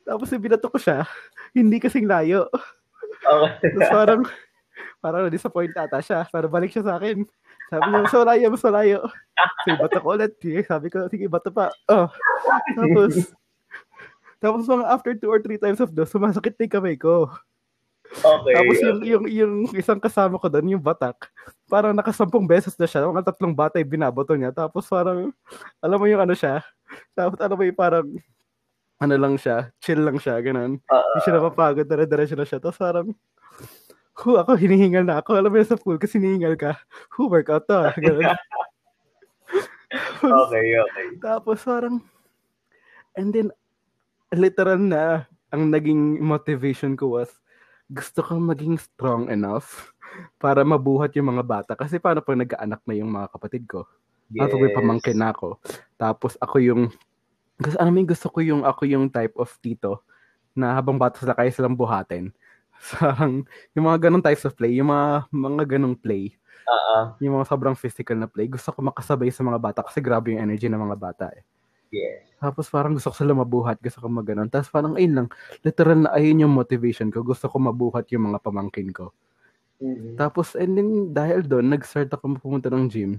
Tapos yung binato ko siya, hindi kasing layo. Okay. Tapos parang, parang na-disappoint ata siya. Pero balik siya sa akin. Sabi niya, mas malayo, mas malayo. So, bato ko ulit. Sabi ko, sige, bato pa. Oh. Tapos, tapos mga after two or three times of those, sumasakit na yung kamay ko. Okay. Tapos yung, yung, yung isang kasama ko doon, yung batak, parang nakasampung beses na siya. Mga tatlong bata yung binabato niya. Tapos parang, alam mo yung ano siya. Tapos alam mo yung parang, ano lang siya, chill lang siya, ganun. Hindi siya napapagod, dire-diretso na siya. Tapos parang, hu, ako, hinihingal na ako. Alam mo yun sa pool, kasi hinihingal ka. Hu, workout to. ah. Ganun. Okay, okay. Tapos parang, and then, literal na, ang naging motivation ko was, gusto ko maging strong enough para mabuhat yung mga bata. Kasi paano pag nag-aanak na yung mga kapatid ko? Yes. may pamangkin na ako. Tapos ako yung, kasi alam mo yung gusto ko yung, ako yung type of tito na habang bata sila kaya silang buhatin. Sarang, yung mga ganong types of play, yung mga, mga ganong play, Oo. yung mga sobrang physical na play, gusto ko makasabay sa mga bata kasi grabe yung energy ng mga bata eh. Yes. Tapos parang gusto ko sila mabuhat, gusto ko maganon. Tapos parang ayun lang, literal na ayun yung motivation ko. Gusto ko mabuhat yung mga pamangkin ko. Mhm. Tapos, and then dahil doon, nag-start ako pumunta ng gym.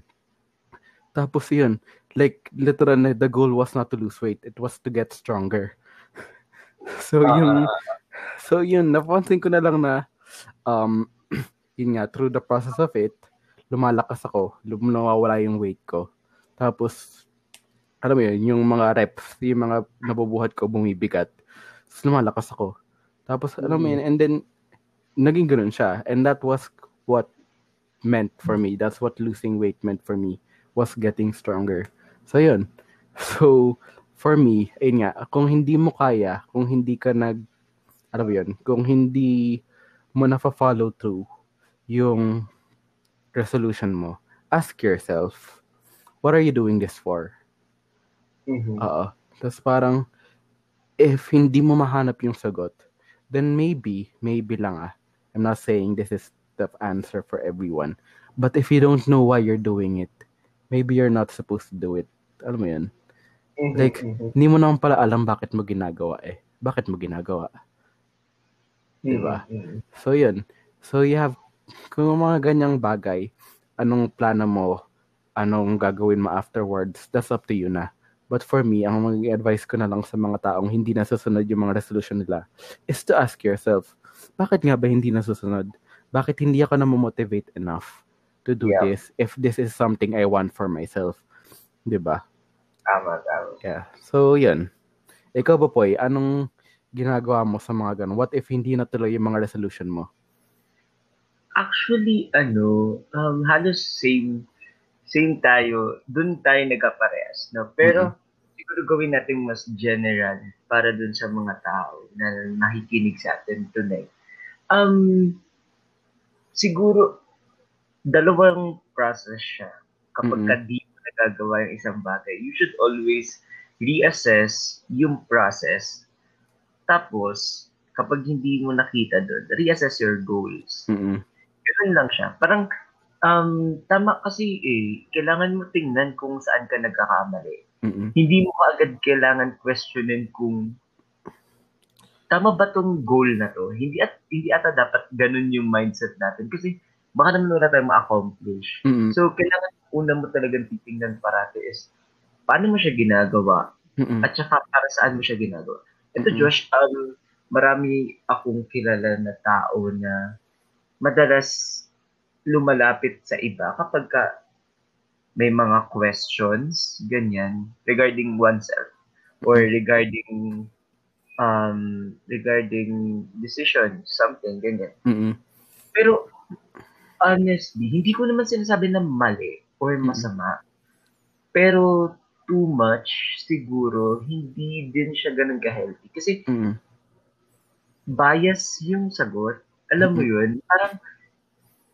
Tapos yun, like literal na the goal was not to lose weight. It was to get stronger. so yung, Ah, so yun, napansin ko na lang na, um, yun nga, through the process of it, lumalakas ako, lum- nawawala yung weight ko. Tapos, alam mo yun, yung mga reps, yung mga nabubuhat ko bumibigat. Tapos lumalakas ako. Tapos, alam mo yun, and then, naging ganun siya. And that was what meant for me. That's what losing weight meant for me, was getting stronger. So, yun. So, for me, ayun nga, kung hindi mo kaya, kung hindi ka nag, alam mo yun, kung hindi mo na-follow through yung resolution mo, ask yourself, what are you doing this for? mhm. Oo. Tapos parang, if hindi mo mahanap yung sagot, then maybe, maybe lang ah. I'm not saying this is the answer for everyone. But if you don't know why you're doing it, maybe you're not supposed to do it. Alam mo yun? Mhm, like, mhm. Hindi mo naman pala alam bakit mo ginagawa eh. Bakit mo ginagawa? diba? Mhm, mhm. So yun. So you have, kung mga ganyang bagay, anong plano mo, anong gagawin mo afterwards, that's up to you na. But for me, ang mga advice ko na lang sa mga taong hindi nasusunod yung mga resolution nila is to ask yourself, bakit nga ba hindi nasusunod? Bakit hindi ako na-motivate enough to do Yeah. this if this is something I want for myself? ba? Tama, tama. Yeah. So, yun. Ikaw ba, Poy, anong ginagawa mo sa mga ganun? What if hindi natuloy yung mga resolution mo? Actually, ano, um, halos same same tayo. Doon tayo nagkaparehas, no? Pero siguro gawin natin mas general para dun sa mga tao na nakikinig sa atin tonight. Um, siguro, dalawang process siya. Kapag Mhm. ka di mo nagagawa yung isang bagay, you should always reassess yung process. Tapos, kapag hindi mo nakita doon, reassess your goals. Mm-mm. Ganun lang siya. Parang, um, tama kasi eh, kailangan mo tingnan kung saan ka nagkakamali. Mm-mm. Hindi mo agad kailangan questionin kung tama ba tong goal na to? Hindi at hindi ata dapat ganun yung mindset natin kasi baka naman wala tayong ma-accomplish. Mm-mm. So, kailangan una mo talagang titingnan parati is paano mo siya ginagawa Mm-mm. at saka para saan mo siya ginagawa. Ito, Mm-mm. Josh, um, marami akong kilala na tao na madalas lumalapit sa iba kapag ka may mga questions, ganyan, regarding oneself or regarding um regarding decision, something, ganyan. Mm-mm. Pero honestly, hindi ko naman sinasabi na mali or masama. Pero too much, siguro, hindi din siya ganun ka-healthy. Kasi Mm-mm. bias yung sagot. Alam mo Mhm. yun? Parang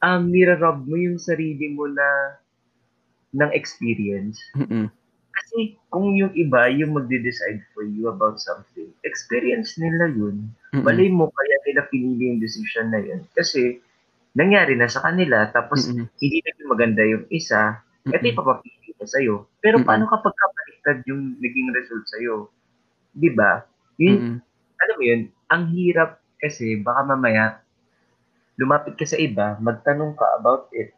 um, nirarob mo yung sarili mo na ng experience. Mm-mm. Kasi kung yung iba yung magde-decide for you about something, experience nila yun. Mm-mm. Malay mo kaya nila pinili yung decision na yun. Kasi nangyari na sa kanila, tapos Mm-mm. hindi naging maganda yung isa, eto Mm-mm. ipapapili ko sa'yo. Pero Mm-mm. paano kapag kapaliktad yung naging result sa'yo? Di ba? Yun, Mm-mm. alam mo yun, ang hirap kasi baka mamaya lumapit ka sa iba, magtanong ka about it,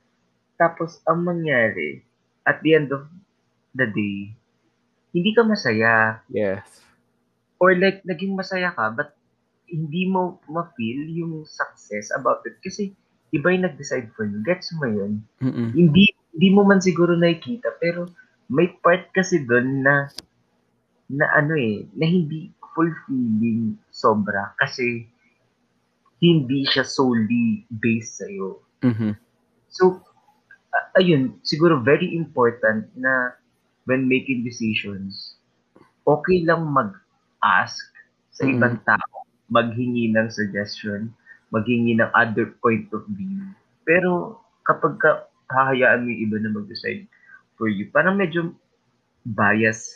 tapos ang mangyari, at the end of the day, hindi ka masaya. Yes. Or like, naging masaya ka, but hindi mo ma-feel yung success about it kasi iba yung nag-decide for you. Gets mo yun? Mm-mm. Hindi, hindi mo man siguro nakikita, pero may part kasi doon na na ano eh, na hindi fulfilling sobra kasi hindi siya solely based sa'yo. Mhm. So, a- ayun, siguro very important na when making decisions, okay lang mag-ask sa Mhm. ibang tao, maghingi ng suggestion, maghingi ng other point of view. Pero kapag ka hahayaan mo yung iba na mag-decide for you, parang medyo bias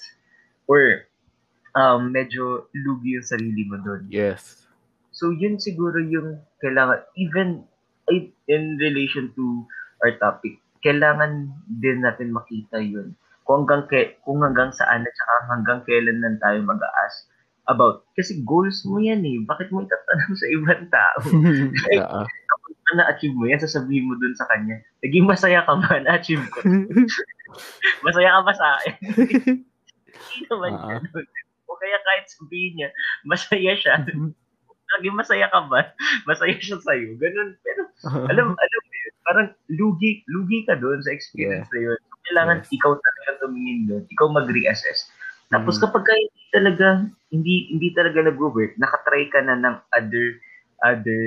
or um, medyo lugi yung sarili mo doon. Yes. So yun siguro yung kailangan even in relation to our topic, kailangan din natin makita yun. Kung hanggang ke, kung hanggang saan at saka hanggang kailan lang tayo mag-aas about kasi goals mo yan eh. Bakit mo itatanong sa ibang tao? Oo. Kapag na-achieve mo yan, sasabihin mo dun sa kanya, naging masaya ka ba? Na-achieve ko. Masaya ka ba sa akin? Hindi naman Oo. ganun. O kaya kahit sabihin niya, masaya siya. Naging masaya ka ba? Masaya siya sa'yo. Ganun. Pero alam alam mo yun, parang lugi lugi ka doon sa experience na yun. Kailangan Yes. ikaw talaga tumingin doon, ikaw mag-reassess. Tapos Mhm. kapag ka hindi talaga hindi hindi talaga nag-work, nakatry ka na ng other other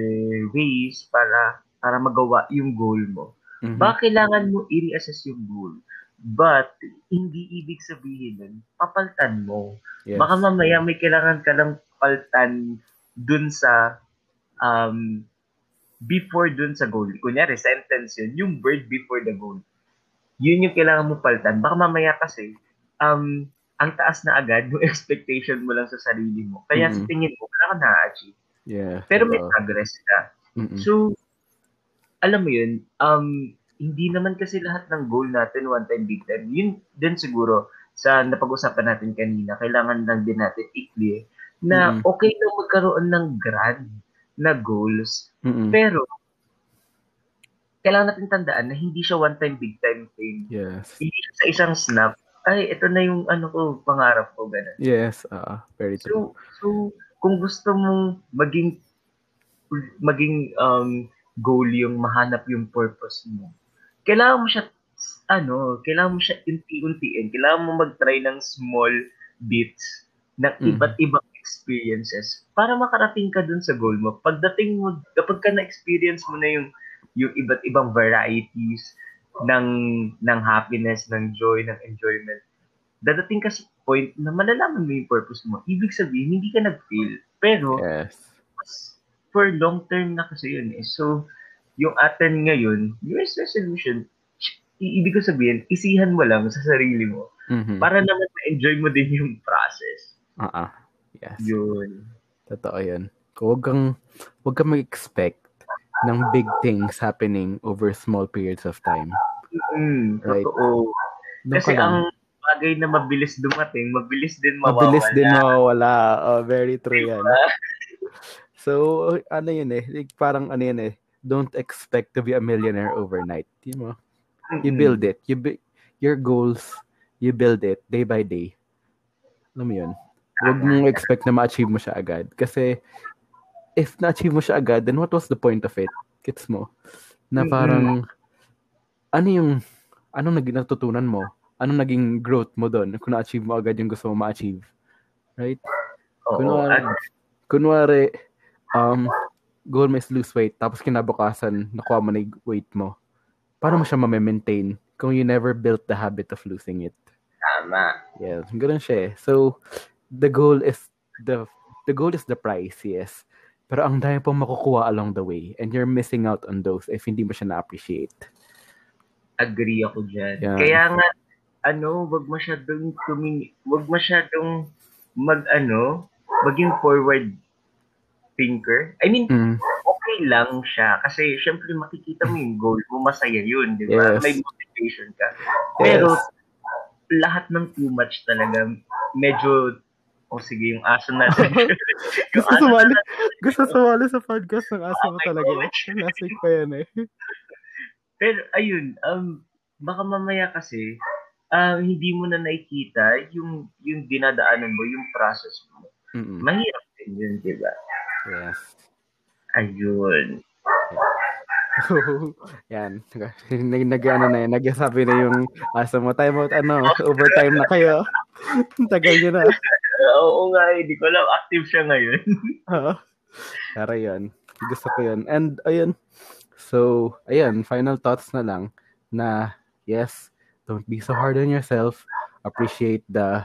ways para para magawa yung goal mo. Mhm. Baka kailangan mo i-reassess yung goal. But hindi ibig sabihin nun, papaltan mo. Yes. Baka mamaya may kailangan ka lang paltan dun sa um, before dun sa goal. Kunyari, sentence yun, yung word before the goal. Yun yung kailangan mo paltan. Baka mamaya kasi, um, ang taas na agad yung expectation mo lang sa sarili mo. Kaya sa Mhm. tingin mo, wala ka na-achieve. Yeah. Pero may progress ka. Mm-mm. So, alam mo yun, um, hindi naman kasi lahat ng goal natin one time, big time. Yun din siguro sa napag-usapan natin kanina, kailangan lang din natin i-clear na Mhm. okay lang magkaroon ng grand na goals, Mm-mm. pero kailangan natin tandaan na hindi siya one time, big time thing. Yes. Hindi siya sa isang snap, ay, ito na yung ano ko, pangarap ko, ganun. Yes. Oo. Very true. So, so kung gusto mong maging maging um, goal yung mahanap yung purpose mo, kailangan mo siya ano, kailangan mo siya unti-untiin. Kailangan mo mag-try ng small bits ng Mm. iba't ibang experiences para makarating ka dun sa goal mo. Pagdating mo, kapag ka na-experience mo na yung yung iba't ibang varieties ng ng happiness, ng joy, ng enjoyment, dadating ka sa point na malalaman mo yung purpose mo. Ibig sabihin, hindi ka nag-fail. Pero, Yes. for long term na kasi yun eh. So, yung atin ngayon, New Year's resolution, i- ibig ko sabihin, isihan mo lang sa sarili mo Mhm. para naman ma-enjoy mo din yung process. Ah, ah. Yes. Yun. Totoo yun. Huwag kang, huwag kang mag-expect ng big things happening over small periods of time. Mm, Right. totoo. Doon Kasi ang bagay na mabilis dumating, mabilis din mawawala. Mabilis din mawawala. Oh, very true yan. So, ano yun eh. Like, parang ano yun eh. Don't expect to be a millionaire overnight. You know? You build it. You bu- your goals, you build it day by day. Alam mo yun? Huwag mong expect na ma-achieve mo siya agad. Kasi, if na-achieve mo siya agad, then what was the point of it? Gets mo? Na parang, ano yung, anong naging natutunan mo? Anong naging growth mo doon kung na-achieve mo agad yung gusto mo ma-achieve? Right? Oo. Kunwari, At, kunwari, um, goal mo is lose weight, tapos kinabukasan, nakuha mo na yung weight mo. Paano mo siya ma-maintain kung you never built the habit of losing it? tama. Yes, ganun siya eh. So, the goal is the the goal is the price, yes. Pero ang dami pong makukuha along the way and you're missing out on those if hindi mo siya na-appreciate. Agree ako dyan. Yan. Kaya nga, ano, wag masyadong tuming, wag masyadong mag, ano, maging forward thinker. I mean, Mm, okay lang siya. Kasi, syempre, makikita mo yung goal mo, masaya yun, di ba? Yes. May motivation ka. Pero, yes. lahat ng too much talaga, medyo, o oh, sige, yung aso natin. Gusto aso sumali, natin, gusto sumali sa podcast ng asa mo talaga. Last week pa yan eh. Pero ayun, um, baka mamaya kasi, um, hindi mo na nakikita yung, yung dinadaanan mo, yung process mo. Mm-mm. Mahirap din yun, di ba? Yes. Ayun. Yan. Nag, nag, ano na yun, nagsasabi na yung asa mo, time out, ano, overtime na kayo. Tagal nyo na. Oo nga, hindi ko alam, active siya ngayon. Oo. Pero yun, gusto ko yun. And, ayun, so, ayun, final thoughts na lang, na, yes, don't be so hard on yourself, appreciate the,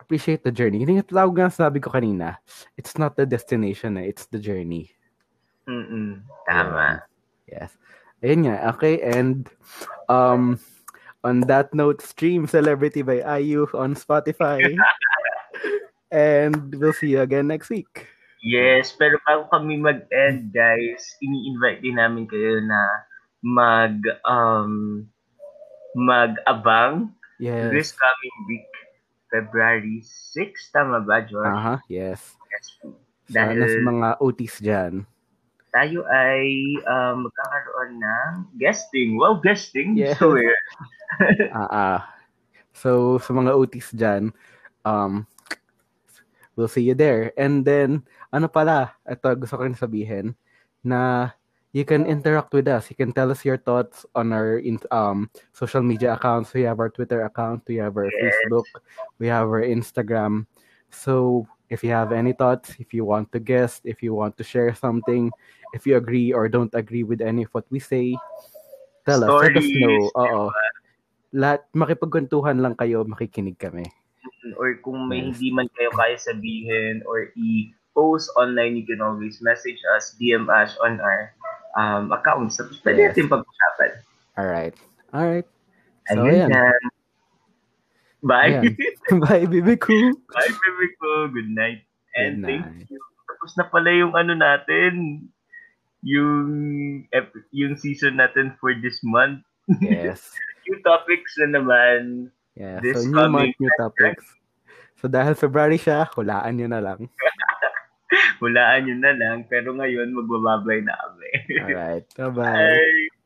appreciate the journey. Hindi nga tawag nga sabi ko kanina, it's not the destination, eh, it's the journey. Mm-mm. Tama. Yes. Ayun nga. Okay. And um, on that note, stream Celebrity by IU on Spotify. and we'll see you again next week. Yes, pero bago kami mag-end, guys, ini-invite din namin kayo na mag um mag-abang Yes. this coming week, February 6, tama ba, George? Aha, yes. Yes. Sana Dahil sa mga OTs dyan. tayo ay um, magkakaroon ng guesting. Wow, guesting? Yes. So weird. Ah, ah. So, sa mga OTs dyan, um, we'll see you there. And then, ano pala, ito gusto ko rin sabihin, na you can interact with us. You can tell us your thoughts on our in, um, social media accounts. We have our Twitter account, we have our. Facebook, we have our Instagram. So, if you have any thoughts, if you want to guest, if you want to share something, if you agree or don't agree with any of what we say, tell us. Let us know. Stories, Oo. Lahat, makipagkwentuhan lang kayo, makikinig kami. Or kung may hindi man kayo kaya sabihin or i-post online, you can always message us, DM us on our um, accounts. So, pwede Yes. natin pag-usapan. Alright. Alright. So, Ayun ayan. yan. Bye. Ayan. Bye, baby ko. Bye, baby ko. Good night. And Good thank night. you. Tapos na pala yung ano natin, yung ep- yung season natin for this month. Yes. New topics na naman. Yeah. This so, new month, new topics. So, dahil February siya, hulaan nyo na lang. Hulaan nyo na lang. Pero ngayon, magbababay na kami. Alright. Bye-bye. Bye.